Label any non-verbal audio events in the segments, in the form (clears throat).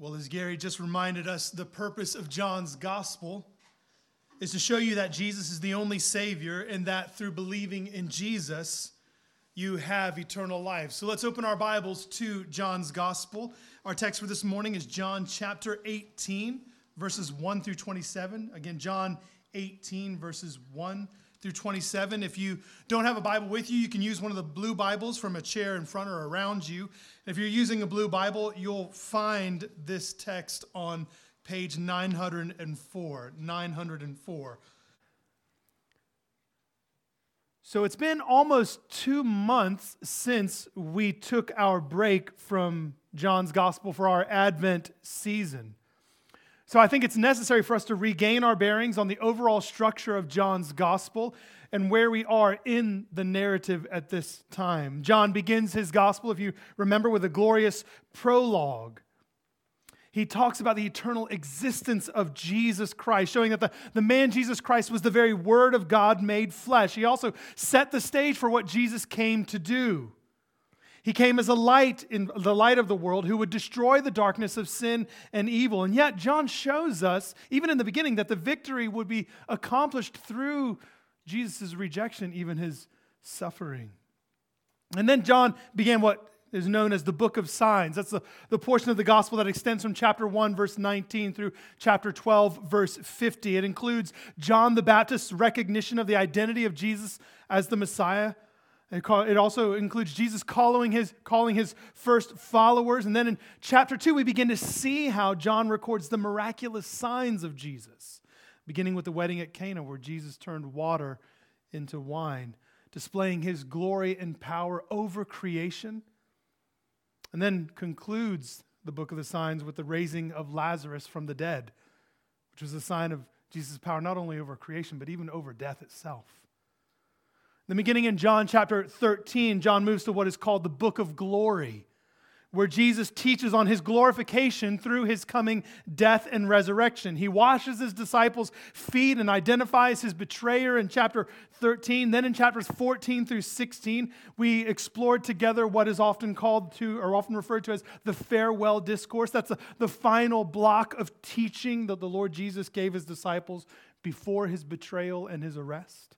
Well, as Gary just reminded us, the purpose of John's gospel is to show you that Jesus is the only Savior and that through believing in Jesus, you have eternal life. So let's open our Bibles to John's gospel. Our text for this morning is John chapter 18, verses 1 through 27. Again, John 18, verses 1 through 27. If you don't have a Bible with you, you can use one of the blue Bibles from a chair in front or around you. If you're using a blue Bible, you'll find this text on page 904. 904. So it's been almost two months since we took our break from John's Gospel for our Advent season. So I think it's necessary for us to regain our bearings on the overall structure of John's gospel and where we are in the narrative at this time. John begins his gospel, if you remember, with a glorious prologue. He talks about the eternal existence of Jesus Christ, showing that the, the man Jesus Christ was the very Word of God made flesh. He also set the stage for what Jesus came to do. He came as a light in the light of the world who would destroy the darkness of sin and evil. And yet, John shows us, even in the beginning, that the victory would be accomplished through Jesus' rejection, even his suffering. And then John began what is known as the book of signs. That's the, the portion of the gospel that extends from chapter 1, verse 19 through chapter 12, verse 50. It includes John the Baptist's recognition of the identity of Jesus as the Messiah it also includes Jesus calling his, calling his first followers. And then in chapter 2, we begin to see how John records the miraculous signs of Jesus, beginning with the wedding at Cana, where Jesus turned water into wine, displaying his glory and power over creation. And then concludes the book of the signs with the raising of Lazarus from the dead, which was a sign of Jesus' power not only over creation, but even over death itself. Then, beginning in John chapter 13, John moves to what is called the book of glory, where Jesus teaches on his glorification through his coming death and resurrection. He washes his disciples' feet and identifies his betrayer in chapter 13. Then, in chapters 14 through 16, we explored together what is often called to, or often referred to as the farewell discourse. That's the, the final block of teaching that the Lord Jesus gave his disciples before his betrayal and his arrest.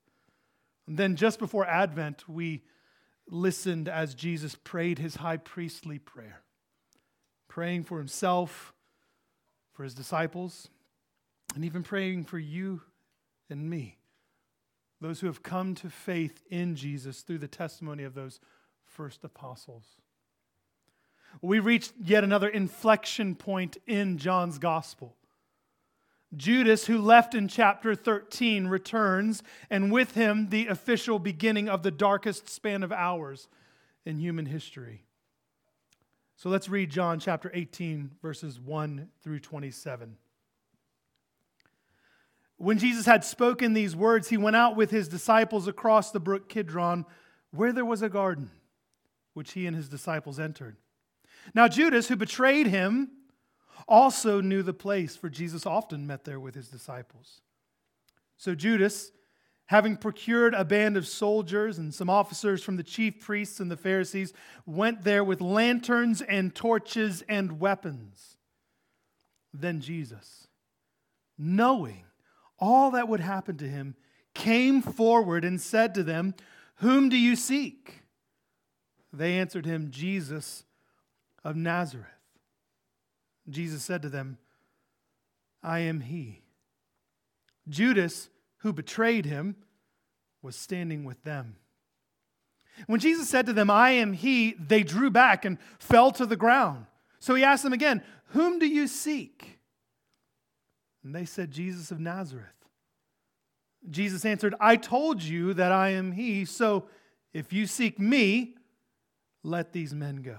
And then just before Advent, we listened as Jesus prayed his high priestly prayer, praying for himself, for his disciples, and even praying for you and me, those who have come to faith in Jesus through the testimony of those first apostles. We reached yet another inflection point in John's gospel. Judas, who left in chapter 13, returns, and with him, the official beginning of the darkest span of hours in human history. So let's read John chapter 18, verses 1 through 27. When Jesus had spoken these words, he went out with his disciples across the brook Kidron, where there was a garden, which he and his disciples entered. Now, Judas, who betrayed him, also knew the place, for Jesus often met there with his disciples. So Judas, having procured a band of soldiers and some officers from the chief priests and the Pharisees, went there with lanterns and torches and weapons. Then Jesus, knowing all that would happen to him, came forward and said to them, Whom do you seek? They answered him, Jesus of Nazareth. Jesus said to them, I am he. Judas, who betrayed him, was standing with them. When Jesus said to them, I am he, they drew back and fell to the ground. So he asked them again, Whom do you seek? And they said, Jesus of Nazareth. Jesus answered, I told you that I am he, so if you seek me, let these men go.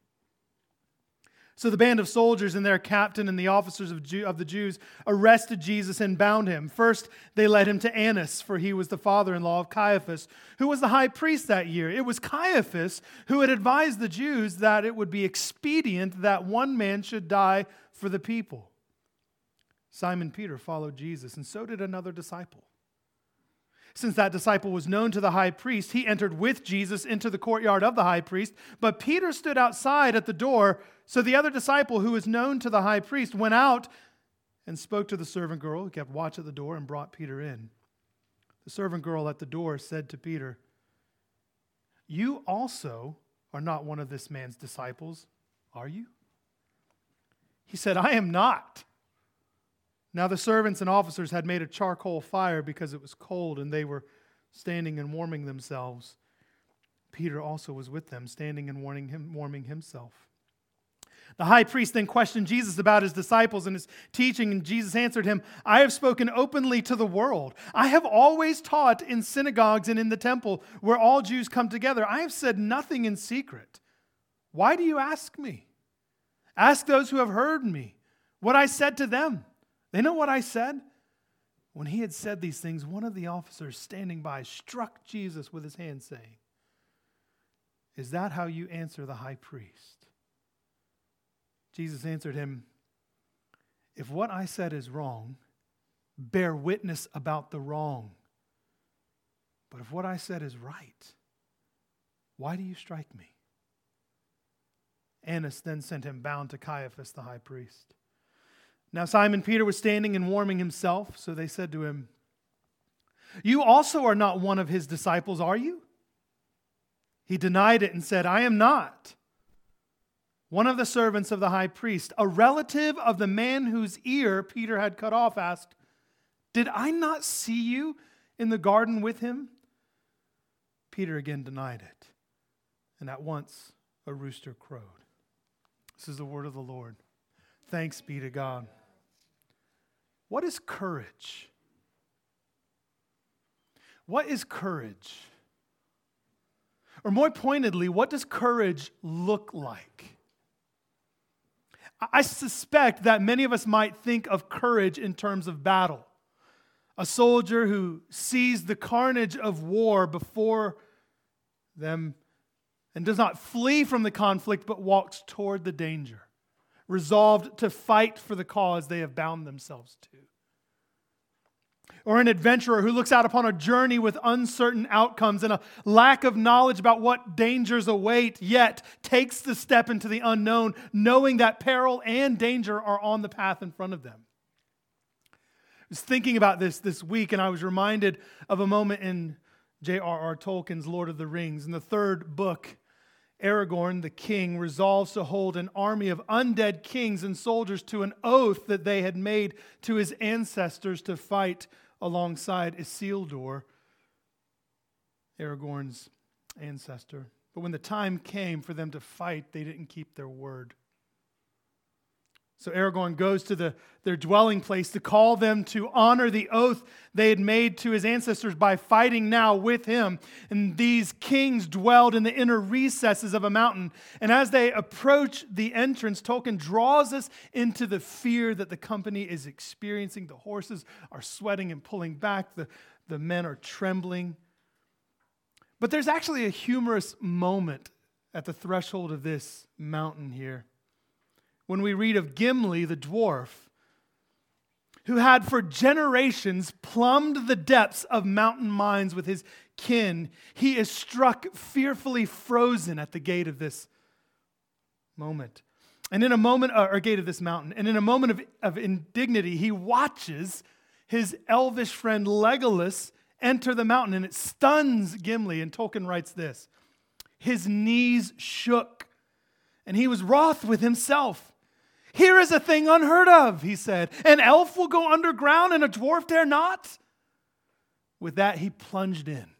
So the band of soldiers and their captain and the officers of, Jew, of, the Jews arrested Jesus and bound him. First, they led him to Annas, for he was the father in law of Caiaphas, who was the high priest that year. It was Caiaphas who had advised the Jews that it would be expedient that one man should die for the people. Simon Peter followed Jesus, and so did another disciple. Since that disciple was known to the high priest, he entered with Jesus into the courtyard of the high priest. But Peter stood outside at the door. So the other disciple, who was known to the high priest, went out and spoke to the servant girl who kept watch at the door and brought Peter in. The servant girl at the door said to Peter, You also are not one of this man's disciples, are you? He said, I am not. Now the servants and officers had made a charcoal fire because it was cold, and they were standing and warming themselves. Peter also was with them, standing and warming, him, warming himself. The high priest then questioned Jesus about his disciples and his teaching, and Jesus answered him, I have spoken openly to the world. I have always taught in synagogues and in the temple where all Jews come together. I have said nothing in secret. Why do you ask me? Ask those who have heard me what I said to them. They know what I said? When he had said these things, one of the officers standing by struck Jesus with his hand, saying, Is that how you answer the high priest? Jesus answered him, If what I said is wrong, bear witness about the wrong. But if what I said is right, why do you strike me? Annas then sent him bound to Caiaphas the high priest. Now Simon Peter was standing and warming himself, so they said to him, You also are not one of his disciples, are you? He denied it and said, I am not. One of the servants of the high priest, a relative of the man whose ear Peter had cut off, asked, Did I not see you in the garden with him? Peter again denied it, and at once a rooster crowed. This is the word of the Lord. Thanks be to God. What is courage? What is courage? Or more pointedly, what does courage look like? I suspect that many of us might think of courage in terms of battle. A soldier who sees the carnage of war before them and does not flee from the conflict but walks toward the danger resolved to fight for the cause they have bound themselves to. Or an adventurer who looks out upon a journey with uncertain outcomes and a lack of knowledge about what dangers await, yet takes the step into the unknown, knowing that peril and danger are on the path in front of them. I was thinking about this this week, and I was reminded of a moment in J.R.R. Tolkien's Lord of the Rings. In the third book, Aragorn, the king, resolves to hold an army of undead kings and soldiers to an oath that they had made to his ancestors to fight alongside Isildur, Aragorn's ancestor. But when the time came for them to fight, they didn't keep their word. So Aragorn goes to the, their dwelling place to call them to honor the oath they had made to his ancestors by fighting now with him. And these kings dwelled in the inner recesses of a mountain. And as they approach the entrance, Tolkien draws us into the fear that the company is experiencing. The horses are sweating and pulling back, the, the men are trembling. But there's actually a humorous moment at the threshold of this mountain here when we read of Gimli the dwarf, who had for generations plumbed the depths of mountain mines with his kin. He is struck fearfully frozen at the gate of this moment. And in a moment, uh, or gate of this mountain, and in a moment of, of indignity, he watches his elvish friend Legolas enter the mountain, and it stuns Gimli. And Tolkien writes this His knees shook, and he was wroth with himself. Here is a thing unheard of, he said. An elf will go underground and a dwarf dare not? With that, he plunged in.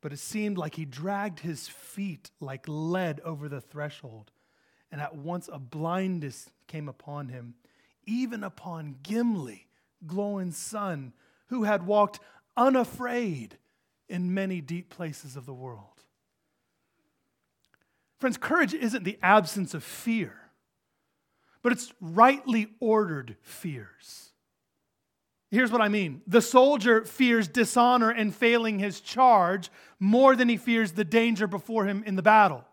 But it seemed like he dragged his feet like lead over the threshold. And at once a blindness came upon him, even upon Gimli, Glóin's son, who had walked unafraid in many deep places of the world. Friends, courage isn't the absence of fear. But it's rightly ordered fears. Here's what I mean the soldier fears dishonor and failing his charge more than he fears the danger before him in the battle.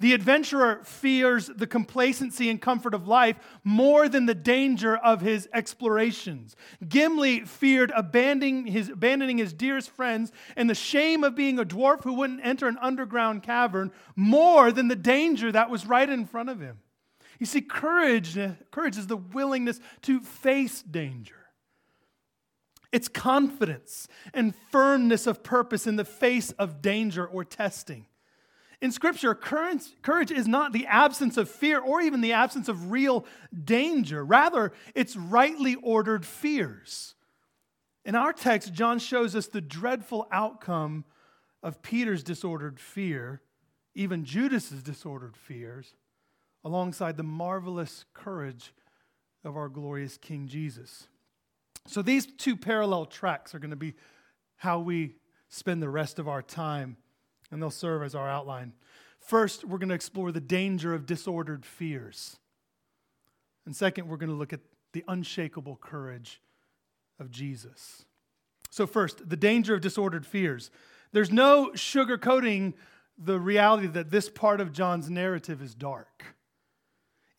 The adventurer fears the complacency and comfort of life more than the danger of his explorations. Gimli feared abandoning his, abandoning his dearest friends and the shame of being a dwarf who wouldn't enter an underground cavern more than the danger that was right in front of him. You see, courage, courage is the willingness to face danger. It's confidence and firmness of purpose in the face of danger or testing. In Scripture, courage is not the absence of fear or even the absence of real danger. Rather, it's rightly ordered fears. In our text, John shows us the dreadful outcome of Peter's disordered fear, even Judas's disordered fears, alongside the marvelous courage of our glorious King Jesus. So, these two parallel tracks are going to be how we spend the rest of our time and they'll serve as our outline. First, we're going to explore the danger of disordered fears. And second, we're going to look at the unshakable courage of Jesus. So, first, the danger of disordered fears. There's no sugarcoating the reality that this part of John's narrative is dark.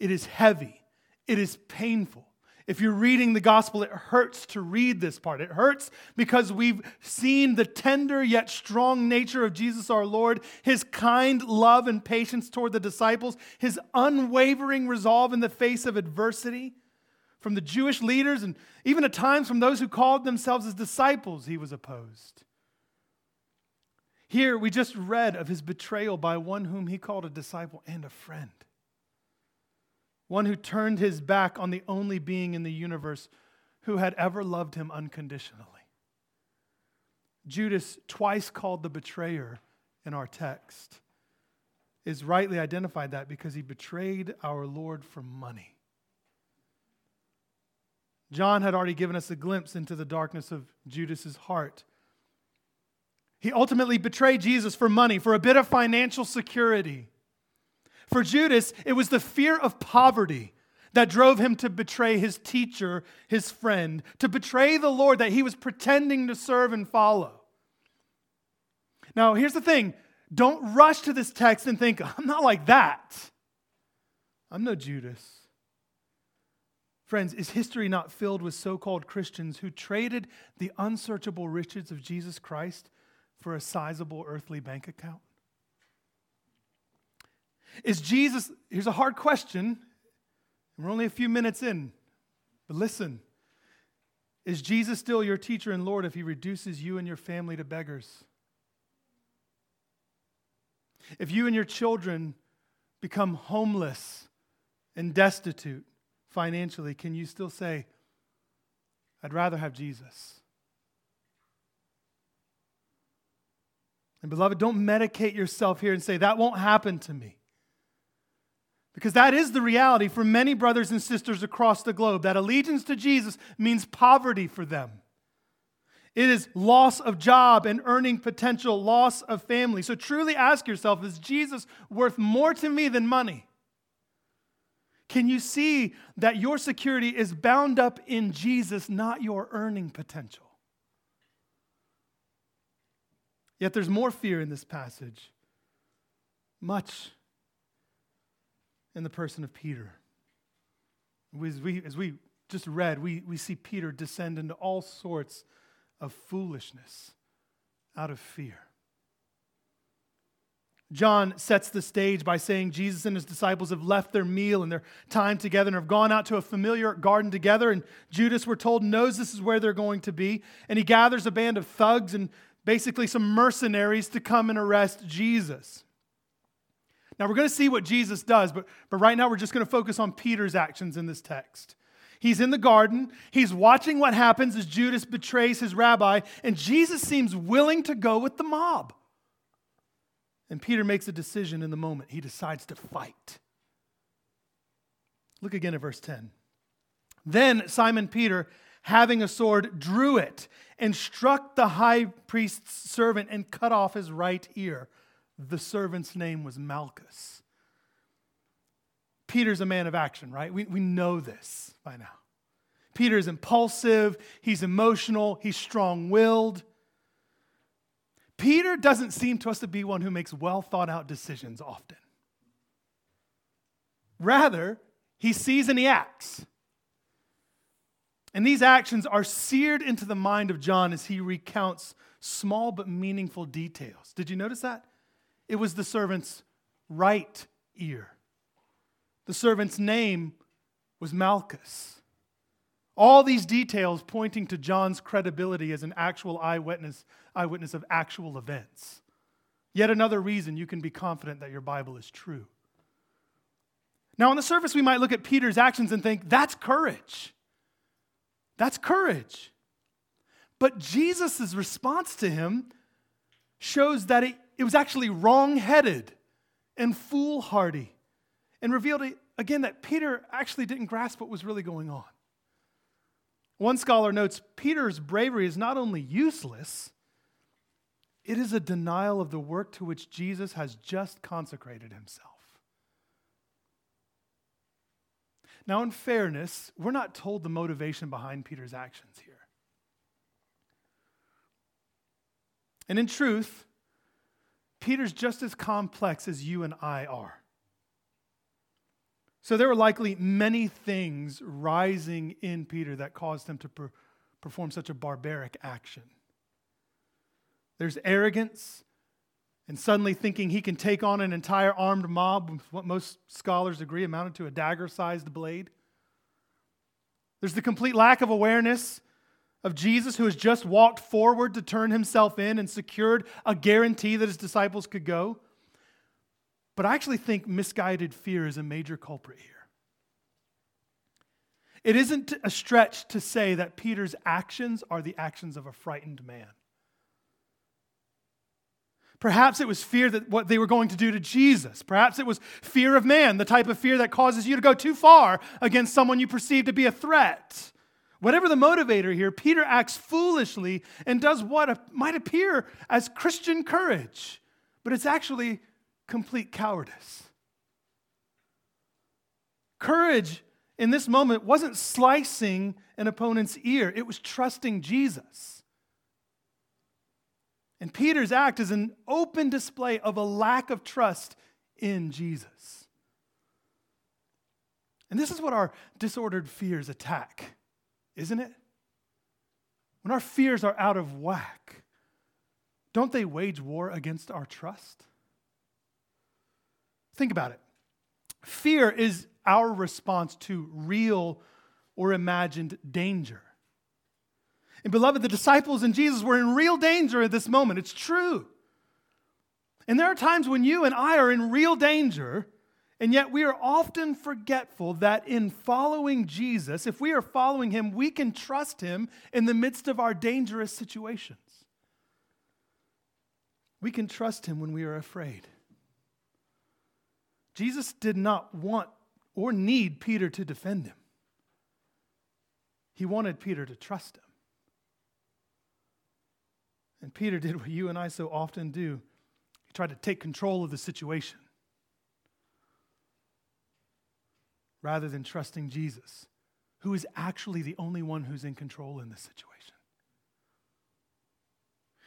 It is heavy, it is painful. If you're reading the gospel, it hurts to read this part. It hurts because we've seen the tender yet strong nature of Jesus our Lord, his kind love and patience toward the disciples, his unwavering resolve in the face of adversity. From the Jewish leaders and even at times from those who called themselves his disciples, he was opposed. Here we just read of his betrayal by one whom he called a disciple and a friend one who turned his back on the only being in the universe who had ever loved him unconditionally. Judas, twice called the betrayer in our text, is rightly identified that because he betrayed our Lord for money. John had already given us a glimpse into the darkness of Judas's heart. He ultimately betrayed Jesus for money, for a bit of financial security. For Judas, it was the fear of poverty that drove him to betray his teacher, his friend, to betray the Lord that he was pretending to serve and follow. Now, here's the thing don't rush to this text and think, I'm not like that. I'm no Judas. Friends, is history not filled with so called Christians who traded the unsearchable riches of Jesus Christ for a sizable earthly bank account? Is Jesus, here's a hard question. We're only a few minutes in, but listen. Is Jesus still your teacher and Lord if he reduces you and your family to beggars? If you and your children become homeless and destitute financially, can you still say, I'd rather have Jesus? And beloved, don't medicate yourself here and say, that won't happen to me. Because that is the reality for many brothers and sisters across the globe that allegiance to Jesus means poverty for them. It is loss of job and earning potential, loss of family. So truly ask yourself is Jesus worth more to me than money? Can you see that your security is bound up in Jesus, not your earning potential? Yet there's more fear in this passage. Much in the person of Peter. As we, as we just read, we, we see Peter descend into all sorts of foolishness out of fear. John sets the stage by saying Jesus and his disciples have left their meal and their time together and have gone out to a familiar garden together. And Judas, we're told, knows this is where they're going to be. And he gathers a band of thugs and basically some mercenaries to come and arrest Jesus. Now, we're going to see what Jesus does, but, but right now we're just going to focus on Peter's actions in this text. He's in the garden. He's watching what happens as Judas betrays his rabbi, and Jesus seems willing to go with the mob. And Peter makes a decision in the moment. He decides to fight. Look again at verse 10. Then Simon Peter, having a sword, drew it and struck the high priest's servant and cut off his right ear. The servant's name was Malchus. Peter's a man of action, right? We, we know this by now. Peter is impulsive, he's emotional, he's strong willed. Peter doesn't seem to us to be one who makes well thought out decisions often. Rather, he sees and he acts. And these actions are seared into the mind of John as he recounts small but meaningful details. Did you notice that? It was the servant's right ear. The servant's name was Malchus. All these details pointing to John's credibility as an actual eyewitness, eyewitness of actual events. Yet another reason you can be confident that your Bible is true. Now, on the surface, we might look at Peter's actions and think, that's courage. That's courage. But Jesus' response to him shows that it, it was actually wrong headed and foolhardy and revealed again that Peter actually didn't grasp what was really going on. One scholar notes Peter's bravery is not only useless, it is a denial of the work to which Jesus has just consecrated himself. Now, in fairness, we're not told the motivation behind Peter's actions here. And in truth, Peter's just as complex as you and I are. So there were likely many things rising in Peter that caused him to per- perform such a barbaric action. There's arrogance and suddenly thinking he can take on an entire armed mob with what most scholars agree amounted to a dagger sized blade. There's the complete lack of awareness of Jesus who has just walked forward to turn himself in and secured a guarantee that his disciples could go. But I actually think misguided fear is a major culprit here. It isn't a stretch to say that Peter's actions are the actions of a frightened man. Perhaps it was fear that what they were going to do to Jesus. Perhaps it was fear of man, the type of fear that causes you to go too far against someone you perceive to be a threat. Whatever the motivator here, Peter acts foolishly and does what might appear as Christian courage, but it's actually complete cowardice. Courage in this moment wasn't slicing an opponent's ear, it was trusting Jesus. And Peter's act is an open display of a lack of trust in Jesus. And this is what our disordered fears attack, isn't it? When our fears are out of whack, don't they wage war against our trust? Think about it. Fear is our response to real or imagined danger. And beloved, the disciples and Jesus were in real danger at this moment. It's true. And there are times when you and I are in real danger, and yet we are often forgetful that in following Jesus, if we are following him, we can trust him in the midst of our dangerous situations. We can trust him when we are afraid. Jesus did not want or need Peter to defend him, he wanted Peter to trust him. And Peter did what you and I so often do he tried to take control of the situation rather than trusting Jesus, who is actually the only one who's in control in this situation.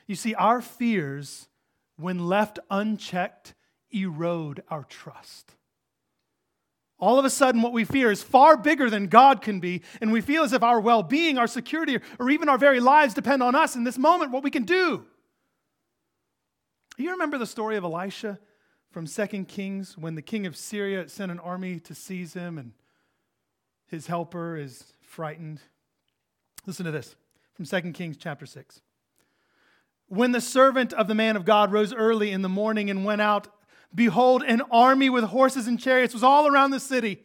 You see, our fears, when left unchecked, erode our trust. All of a sudden, what we fear is far bigger than God can be, and we feel as if our well being, our security, or even our very lives depend on us in this moment, what we can do. You remember the story of Elisha from 2 Kings when the king of Syria sent an army to seize him and his helper is frightened? Listen to this from 2 Kings chapter 6. When the servant of the man of God rose early in the morning and went out Behold, an army with horses and chariots was all around the city.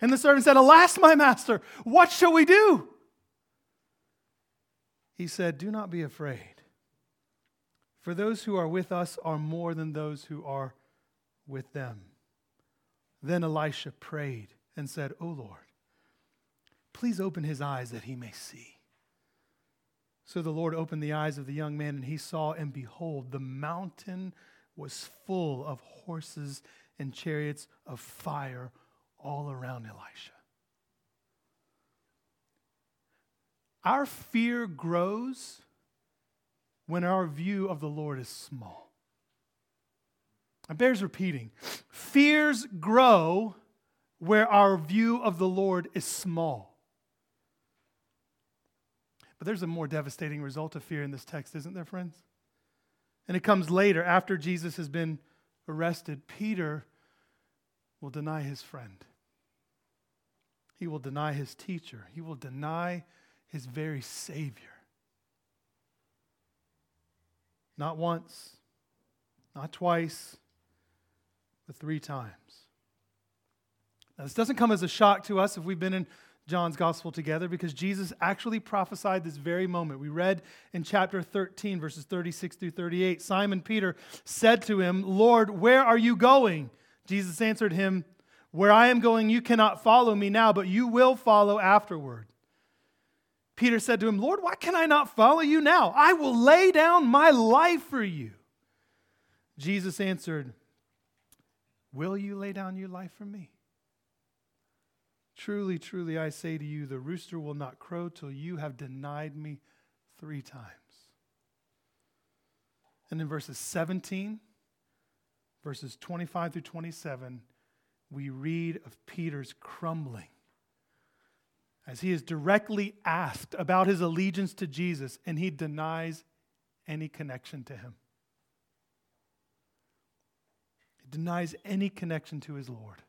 And the servant said, Alas, my master, what shall we do? He said, Do not be afraid, for those who are with us are more than those who are with them. Then Elisha prayed and said, O Lord, please open his eyes that he may see. So the Lord opened the eyes of the young man, and he saw, and behold, the mountain was full of horses and chariots of fire all around Elisha. Our fear grows when our view of the Lord is small. It bears repeating. Fears grow where our view of the Lord is small. But there's a more devastating result of fear in this text, isn't there, friends? And it comes later, after Jesus has been arrested. Peter will deny his friend, he will deny his teacher, he will deny his very Savior. Not once, not twice, but three times. Now, this doesn't come as a shock to us if we've been in John's gospel together because Jesus actually prophesied this very moment. We read in chapter 13, verses 36 through 38 Simon Peter said to him, Lord, where are you going? Jesus answered him, Where I am going, you cannot follow me now, but you will follow afterward. Peter said to him, Lord, why can I not follow you now? I will lay down my life for you. Jesus answered, Will you lay down your life for me? Truly, truly, I say to you, the rooster will not crow till you have denied me three times. And in verses 17, verses 25 through 27, we read of Peter's crumbling as he is directly asked about his allegiance to Jesus and he denies any connection to him. He denies any connection to his Lord.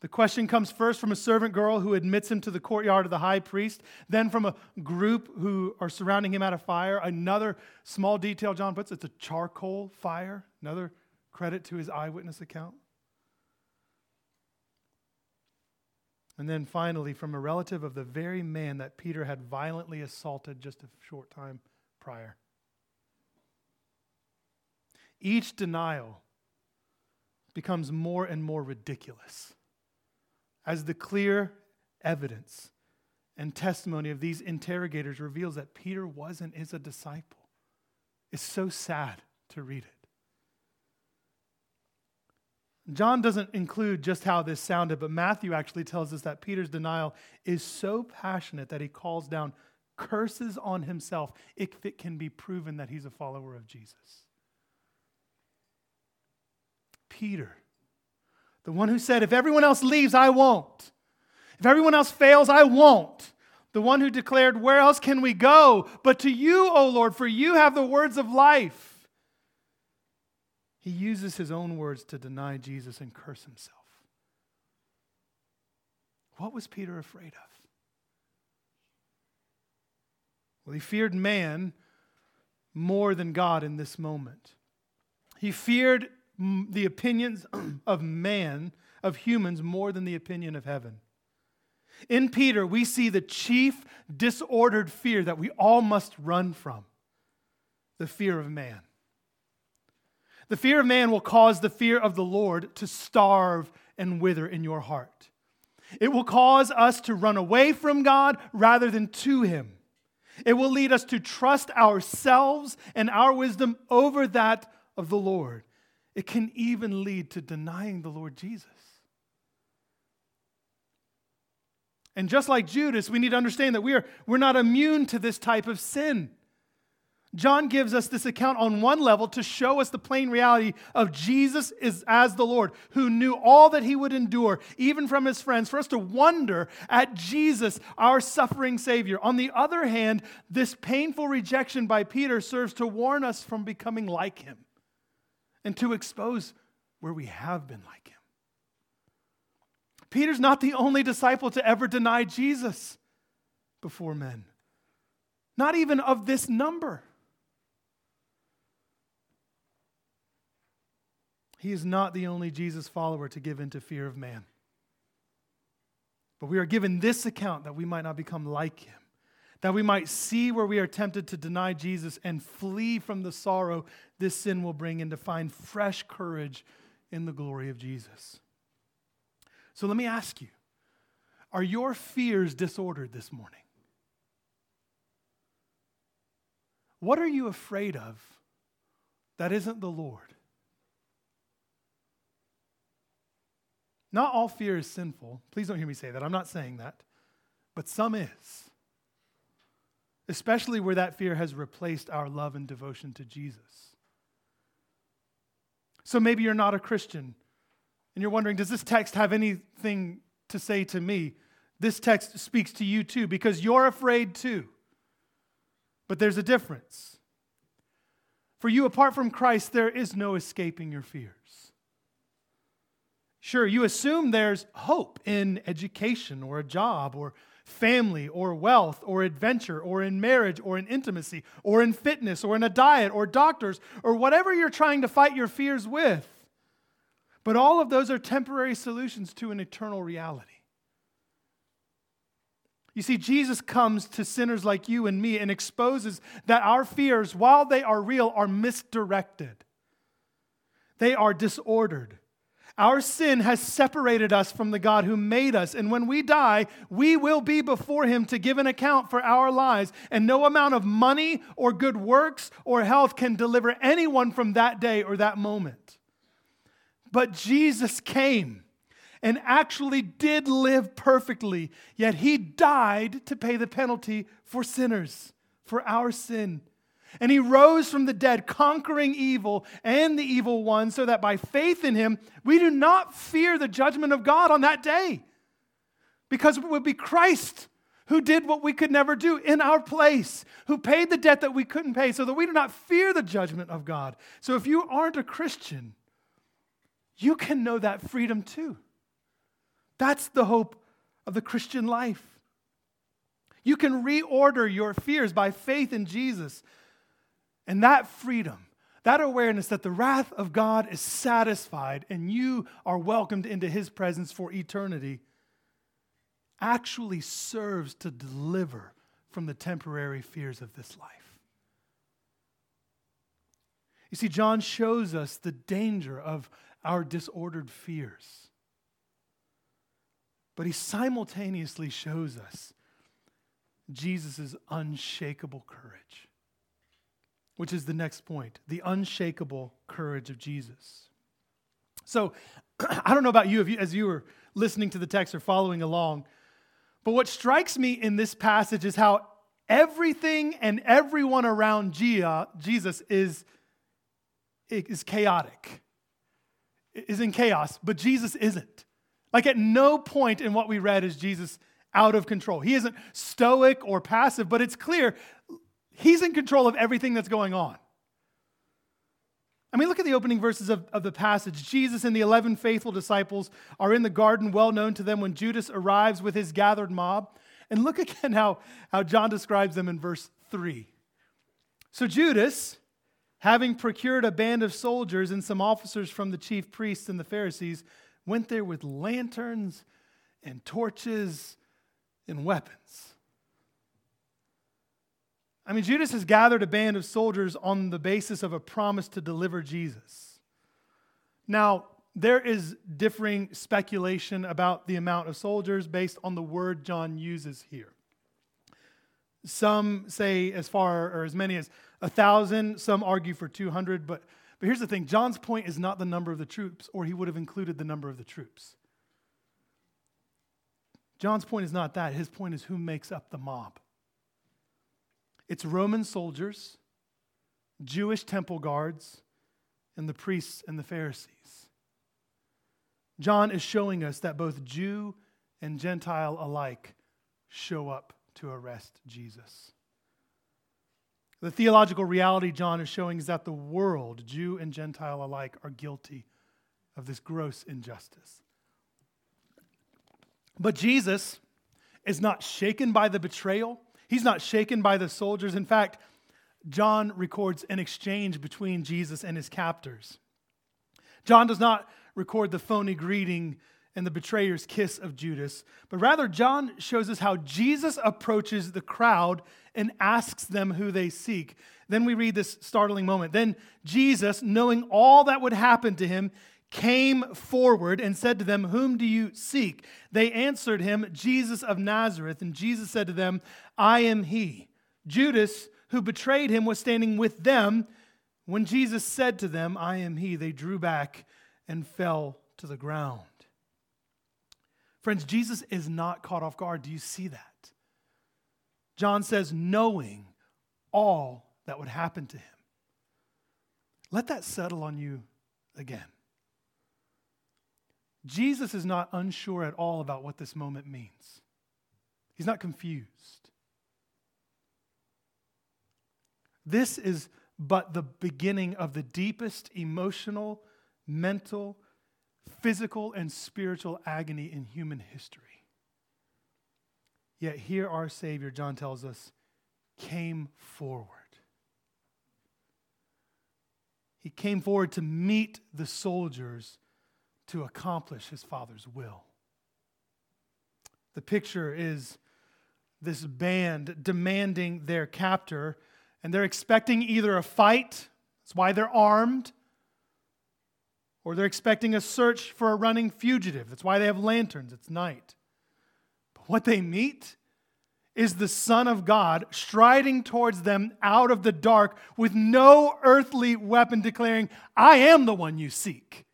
The question comes first from a servant girl who admits him to the courtyard of the high priest, then from a group who are surrounding him at a fire. Another small detail John puts it's a charcoal fire, another credit to his eyewitness account. And then finally, from a relative of the very man that Peter had violently assaulted just a short time prior. Each denial becomes more and more ridiculous as the clear evidence and testimony of these interrogators reveals that Peter was and is a disciple. It's so sad to read it. John doesn't include just how this sounded, but Matthew actually tells us that Peter's denial is so passionate that he calls down curses on himself if it can be proven that he's a follower of Jesus. Peter, the one who said, If everyone else leaves, I won't. If everyone else fails, I won't. The one who declared, Where else can we go but to you, O Lord, for you have the words of life. He uses his own words to deny Jesus and curse himself. What was Peter afraid of? Well, he feared man more than God in this moment. He feared the opinions (clears throat) of man, of humans, more than the opinion of heaven. In Peter, we see the chief disordered fear that we all must run from the fear of man. The fear of man will cause the fear of the Lord to starve and wither in your heart. It will cause us to run away from God rather than to Him. It will lead us to trust ourselves and our wisdom over that of the Lord. It can even lead to denying the Lord Jesus. And just like Judas, we need to understand that we are, we're not immune to this type of sin. John gives us this account on one level to show us the plain reality of Jesus is as the Lord, who knew all that he would endure, even from his friends, for us to wonder at Jesus, our suffering Savior. On the other hand, this painful rejection by Peter serves to warn us from becoming like him and to expose where we have been like him. Peter's not the only disciple to ever deny Jesus before men, not even of this number. He is not the only Jesus follower to give in to fear of man. But we are given this account that we might not become like him, that we might see where we are tempted to deny Jesus and flee from the sorrow this sin will bring and to find fresh courage in the glory of Jesus. So let me ask you are your fears disordered this morning? What are you afraid of that isn't the Lord? Not all fear is sinful. Please don't hear me say that. I'm not saying that. But some is. Especially where that fear has replaced our love and devotion to Jesus. So maybe you're not a Christian and you're wondering, does this text have anything to say to me? This text speaks to you too because you're afraid too. But there's a difference. For you, apart from Christ, there is no escaping your fears. Sure, you assume there's hope in education or a job or family or wealth or adventure or in marriage or in intimacy or in fitness or in a diet or doctors or whatever you're trying to fight your fears with. But all of those are temporary solutions to an eternal reality. You see, Jesus comes to sinners like you and me and exposes that our fears, while they are real, are misdirected. They are disordered. Our sin has separated us from the God who made us. And when we die, we will be before Him to give an account for our lives. And no amount of money or good works or health can deliver anyone from that day or that moment. But Jesus came and actually did live perfectly, yet He died to pay the penalty for sinners, for our sin. And he rose from the dead, conquering evil and the evil one, so that by faith in him, we do not fear the judgment of God on that day. Because it would be Christ who did what we could never do in our place, who paid the debt that we couldn't pay, so that we do not fear the judgment of God. So if you aren't a Christian, you can know that freedom too. That's the hope of the Christian life. You can reorder your fears by faith in Jesus and that freedom, that awareness that the wrath of God is satisfied and you are welcomed into his presence for eternity, actually serves to deliver from the temporary fears of this life. You see, John shows us the danger of our disordered fears. But he simultaneously shows us Jesus' unshakable courage which is the next point the unshakable courage of Jesus. So, (clears throat) I don't know about you, you, as you were listening to the text or following along, but what strikes me in this passage is how everything and everyone around Jesus is, is chaotic, is in chaos, but Jesus isn't. Like at no point in what we read is Jesus out of control. He isn't stoic or passive, but it's clear He's in control of everything that's going on. I mean, look at the opening verses of, of the passage. Jesus and the 11 faithful disciples are in the garden, well known to them, when Judas arrives with his gathered mob. And look (laughs) again how, how John describes them in verse 3. So Judas, having procured a band of soldiers and some officers from the chief priests and the Pharisees, went there with lanterns and torches and weapons. I mean, Judas has gathered a band of soldiers on the basis of a promise to deliver Jesus. Now, there is differing speculation about the amount of soldiers based on the word John uses here. Some say as far or as many as a thousand, some argue for 200, but, but here's the thing John's point is not the number of the troops, or he would have included the number of the troops. John's point is not that. His point is who makes up the mob. It's Roman soldiers, Jewish temple guards, and the priests and the Pharisees. John is showing us that both Jew and Gentile alike show up to arrest Jesus. The theological reality John is showing is that the world, Jew and Gentile alike, are guilty of this gross injustice. But Jesus is not shaken by the betrayal He's not shaken by the soldiers. In fact, John records an exchange between Jesus and his captors. John does not record the phony greeting and the betrayer's kiss of Judas, but rather, John shows us how Jesus approaches the crowd and asks them who they seek. Then we read this startling moment. Then Jesus, knowing all that would happen to him, came forward and said to them, Whom do you seek? They answered him, Jesus of Nazareth. And Jesus said to them, I am he. Judas, who betrayed him, was standing with them. When Jesus said to them, I am he, they drew back and fell to the ground. Friends, Jesus is not caught off guard. Do you see that? John says, knowing all that would happen to him. Let that settle on you again. Jesus is not unsure at all about what this moment means, he's not confused. This is but the beginning of the deepest emotional, mental, physical, and spiritual agony in human history. Yet here our Savior, John tells us, came forward. He came forward to meet the soldiers to accomplish his Father's will. The picture is this band demanding their captor, and they're expecting either a fight, that's why they're armed, or they're expecting a search for a running fugitive. That's why they have lanterns, it's night. But what they meet is the Son of God striding towards them out of the dark with no earthly weapon, declaring, I am the one you seek.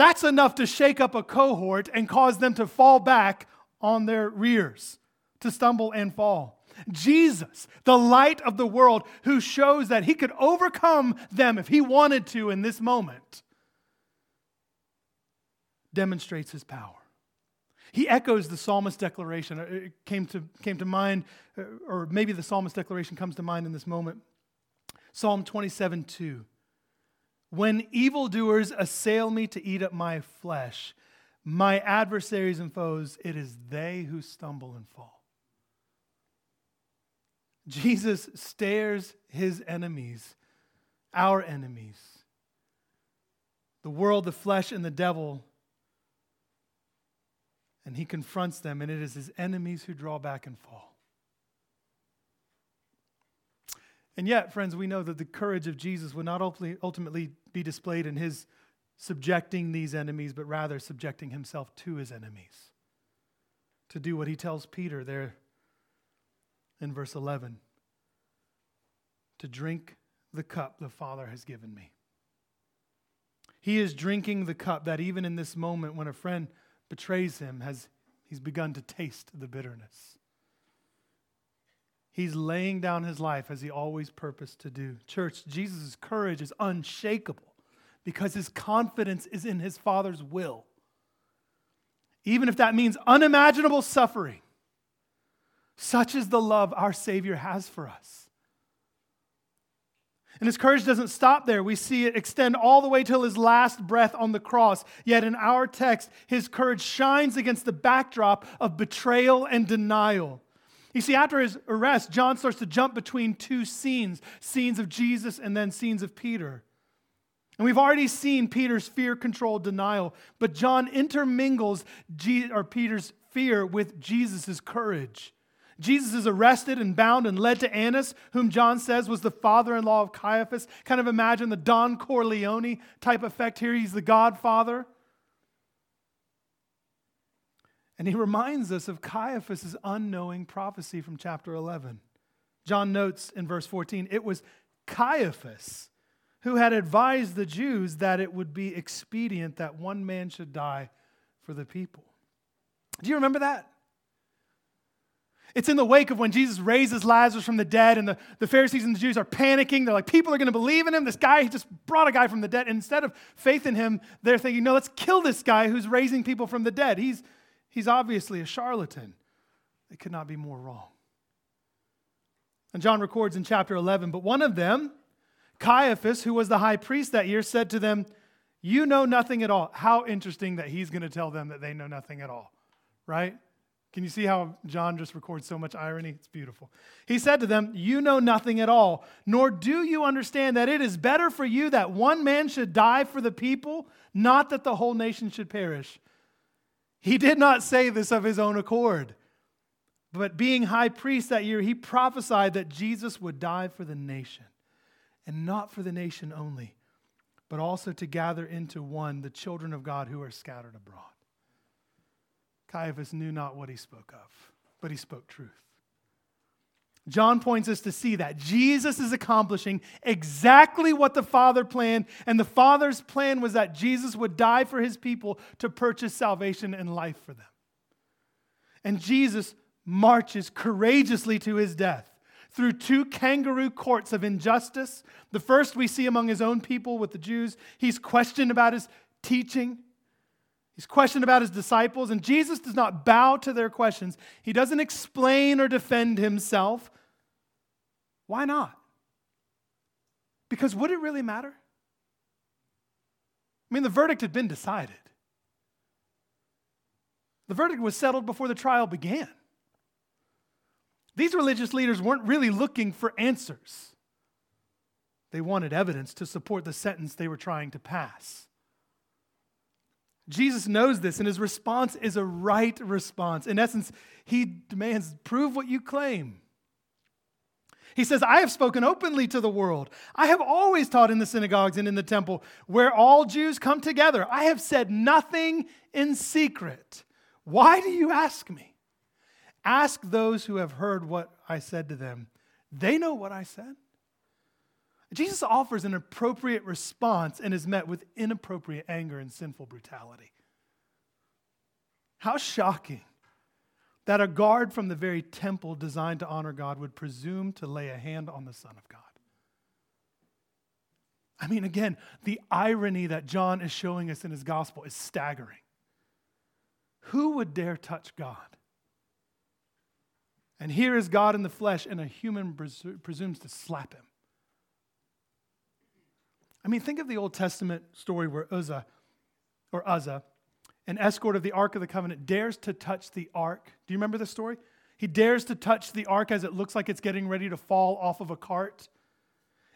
That's enough to shake up a cohort and cause them to fall back on their rears, to stumble and fall. Jesus, the light of the world, who shows that he could overcome them if he wanted to in this moment, demonstrates his power. He echoes the psalmist declaration. It came to, came to mind, or maybe the psalmist declaration comes to mind in this moment. Psalm 27 2. When evildoers assail me to eat up my flesh, my adversaries and foes, it is they who stumble and fall. Jesus stares his enemies, our enemies, the world, the flesh, and the devil and he confronts them, and it is his enemies who draw back and fall. And yet, friends, we know that the courage of Jesus would not ultimately be displayed in his subjecting these enemies, but rather subjecting himself to his enemies. To do what he tells Peter there in verse 11 to drink the cup the Father has given me. He is drinking the cup that even in this moment when a friend betrays him has he's begun to taste the bitterness. He's laying down his life as he always purposed to do. Church, Jesus' courage is unshakable because his confidence is in his Father's will. Even if that means unimaginable suffering, such is the love our Savior has for us. And his courage doesn't stop there. We see it extend all the way till his last breath on the cross. Yet in our text, his courage shines against the backdrop of betrayal and denial. You see, after his arrest, John starts to jump between two scenes scenes of Jesus and then scenes of Peter. And we've already seen Peter's fear controlled denial, but John intermingles or Peter's fear with Jesus' courage. Jesus is arrested and bound and led to Annas, whom John says was the father in law of Caiaphas. Kind of imagine the Don Corleone type effect here. He's the godfather. And he reminds us of Caiaphas' unknowing prophecy from chapter 11. John notes in verse 14 it was Caiaphas who had advised the Jews that it would be expedient that one man should die for the people. Do you remember that? It's in the wake of when Jesus raises Lazarus from the dead, and the, the Pharisees and the Jews are panicking. They're like, people are going to believe in him. This guy, just brought a guy from the dead. And instead of faith in him, they're thinking, no, let's kill this guy who's raising people from the dead. He's, he's obviously a charlatan. They could not be more wrong. And John records in chapter 11, but one of them, Caiaphas, who was the high priest that year, said to them, You know nothing at all. How interesting that he's going to tell them that they know nothing at all, right? Can you see how John just records so much irony? It's beautiful. He said to them, You know nothing at all, nor do you understand that it is better for you that one man should die for the people, not that the whole nation should perish. He did not say this of his own accord. But being high priest that year, he prophesied that Jesus would die for the nation, and not for the nation only, but also to gather into one the children of God who are scattered abroad. Caiaphas knew not what he spoke of, but he spoke truth. John points us to see that Jesus is accomplishing exactly what the Father planned, and the Father's plan was that Jesus would die for his people to purchase salvation and life for them. And Jesus marches courageously to his death through two kangaroo courts of injustice. The first we see among his own people with the Jews. He's questioned about his teaching. He's questioned about his disciples, and Jesus does not bow to their questions. He doesn't explain or defend himself. Why not? Because would it really matter? I mean, the verdict had been decided. The verdict was settled before the trial began. These religious leaders weren't really looking for answers, they wanted evidence to support the sentence they were trying to pass. Jesus knows this, and his response is a right response. In essence, he demands, prove what you claim. He says, I have spoken openly to the world. I have always taught in the synagogues and in the temple where all Jews come together. I have said nothing in secret. Why do you ask me? Ask those who have heard what I said to them. They know what I said. Jesus offers an appropriate response and is met with inappropriate anger and sinful brutality. How shocking that a guard from the very temple designed to honor God would presume to lay a hand on the Son of God. I mean, again, the irony that John is showing us in his gospel is staggering. Who would dare touch God? And here is God in the flesh, and a human presumes to slap him. I mean, think of the Old Testament story where Uzzah, or Uzzah, an escort of the Ark of the Covenant, dares to touch the Ark. Do you remember the story? He dares to touch the Ark as it looks like it's getting ready to fall off of a cart.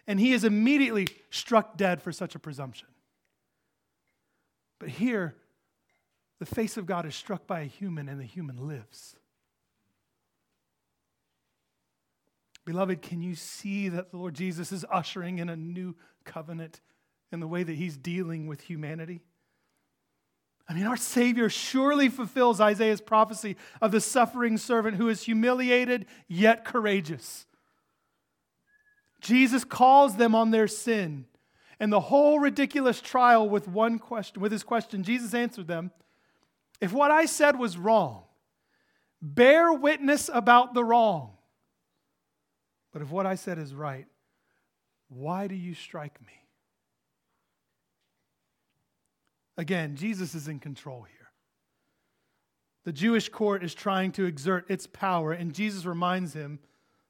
And he is immediately struck dead for such a presumption. But here, the face of God is struck by a human, and the human lives. Beloved, can you see that the Lord Jesus is ushering in a new covenant in the way that he's dealing with humanity? I mean, our Savior surely fulfills Isaiah's prophecy of the suffering servant who is humiliated yet courageous. Jesus calls them on their sin. And the whole ridiculous trial with one question, with his question, Jesus answered them, If what I said was wrong, bear witness about the wrong. But if what I said is right, why do you strike me? Again, Jesus is in control here. The Jewish court is trying to exert its power, and Jesus reminds him,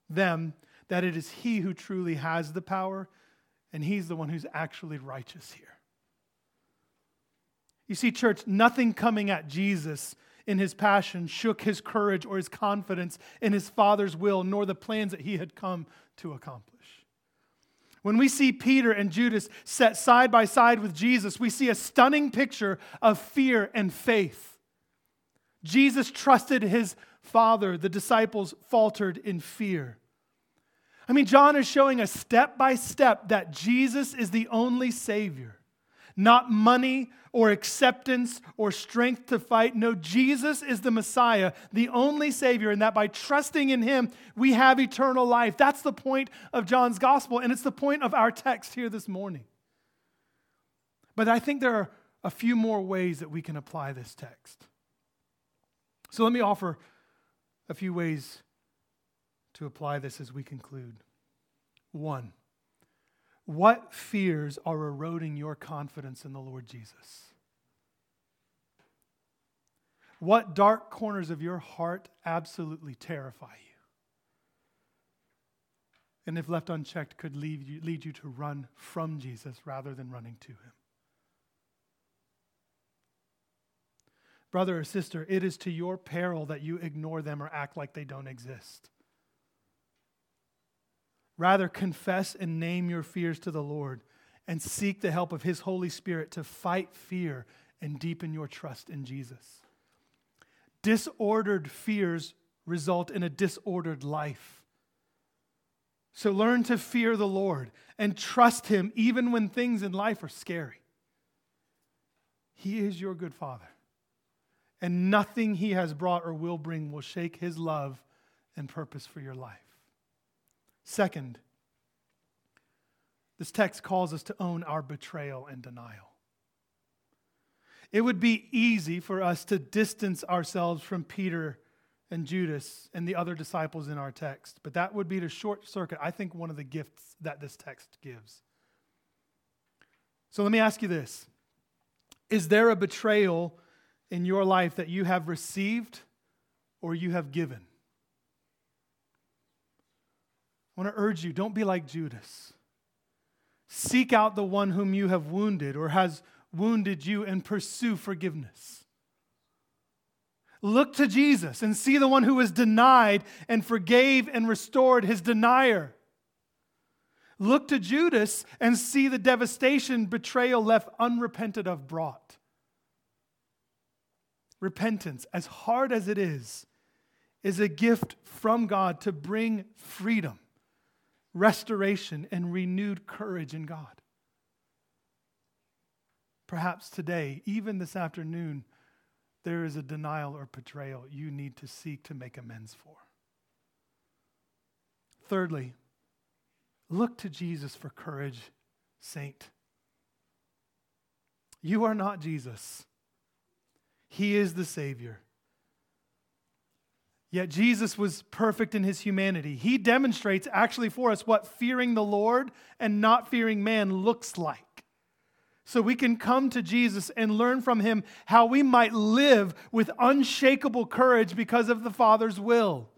them that it is he who truly has the power, and he's the one who's actually righteous here. You see, church, nothing coming at Jesus in his passion shook his courage or his confidence in his Father's will, nor the plans that he had come to accomplish. When we see Peter and Judas set side by side with Jesus, we see a stunning picture of fear and faith. Jesus trusted his Father, the disciples faltered in fear. I mean, John is showing us step by step that Jesus is the only Savior. Not money or acceptance or strength to fight. No, Jesus is the Messiah, the only Savior, and that by trusting in Him, we have eternal life. That's the point of John's gospel, and it's the point of our text here this morning. But I think there are a few more ways that we can apply this text. So let me offer a few ways to apply this as we conclude. One, what fears are eroding your confidence in the Lord Jesus? What dark corners of your heart absolutely terrify you? And if left unchecked, could lead you, lead you to run from Jesus rather than running to him. Brother or sister, it is to your peril that you ignore them or act like they don't exist. Rather, confess and name your fears to the Lord and seek the help of His Holy Spirit to fight fear and deepen your trust in Jesus. Disordered fears result in a disordered life. So learn to fear the Lord and trust Him even when things in life are scary. He is your good Father, and nothing He has brought or will bring will shake His love and purpose for your life. Second, this text calls us to own our betrayal and denial. It would be easy for us to distance ourselves from Peter and Judas and the other disciples in our text, but that would be to short circuit, I think, one of the gifts that this text gives. So let me ask you this Is there a betrayal in your life that you have received or you have given? I want to urge you don't be like Judas. Seek out the one whom you have wounded or has wounded you and pursue forgiveness. Look to Jesus and see the one who was denied and forgave and restored his denier. Look to Judas and see the devastation betrayal left unrepented of brought. Repentance, as hard as it is, is a gift from God to bring freedom, restoration, and renewed courage in God. Perhaps today, even this afternoon, there is a denial or betrayal you need to seek to make amends for. Thirdly, look to Jesus for courage, saint. You are not Jesus, He is the Savior. Yet Jesus was perfect in his humanity. He demonstrates actually for us what fearing the Lord and not fearing man looks like so we can come to Jesus and learn from him how we might live with unshakable courage because of the Father's will.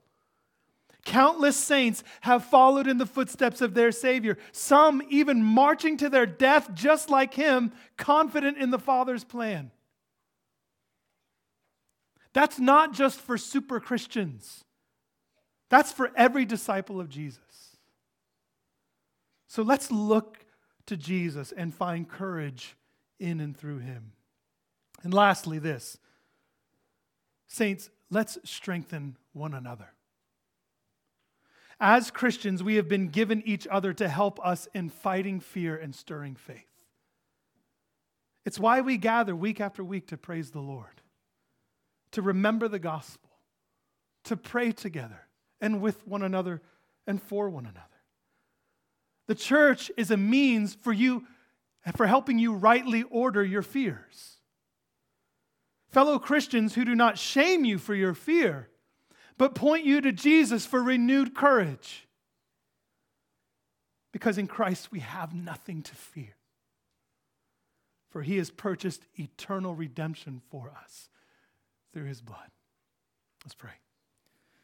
Countless saints have followed in the footsteps of their Savior, some even marching to their death just like him, confident in the Father's plan. That's not just for super Christians, that's for every disciple of Jesus. So let's look to Jesus and find courage in and through him. And lastly, this Saints, let's strengthen one another. As Christians, we have been given each other to help us in fighting fear and stirring faith. It's why we gather week after week to praise the Lord, to remember the gospel, to pray together and with one another and for one another. The church is a means for you for helping you rightly order your fears. Fellow Christians who do not shame you for your fear, but point you to Jesus for renewed courage. Because in Christ we have nothing to fear. For he has purchased eternal redemption for us through his blood. Let's pray.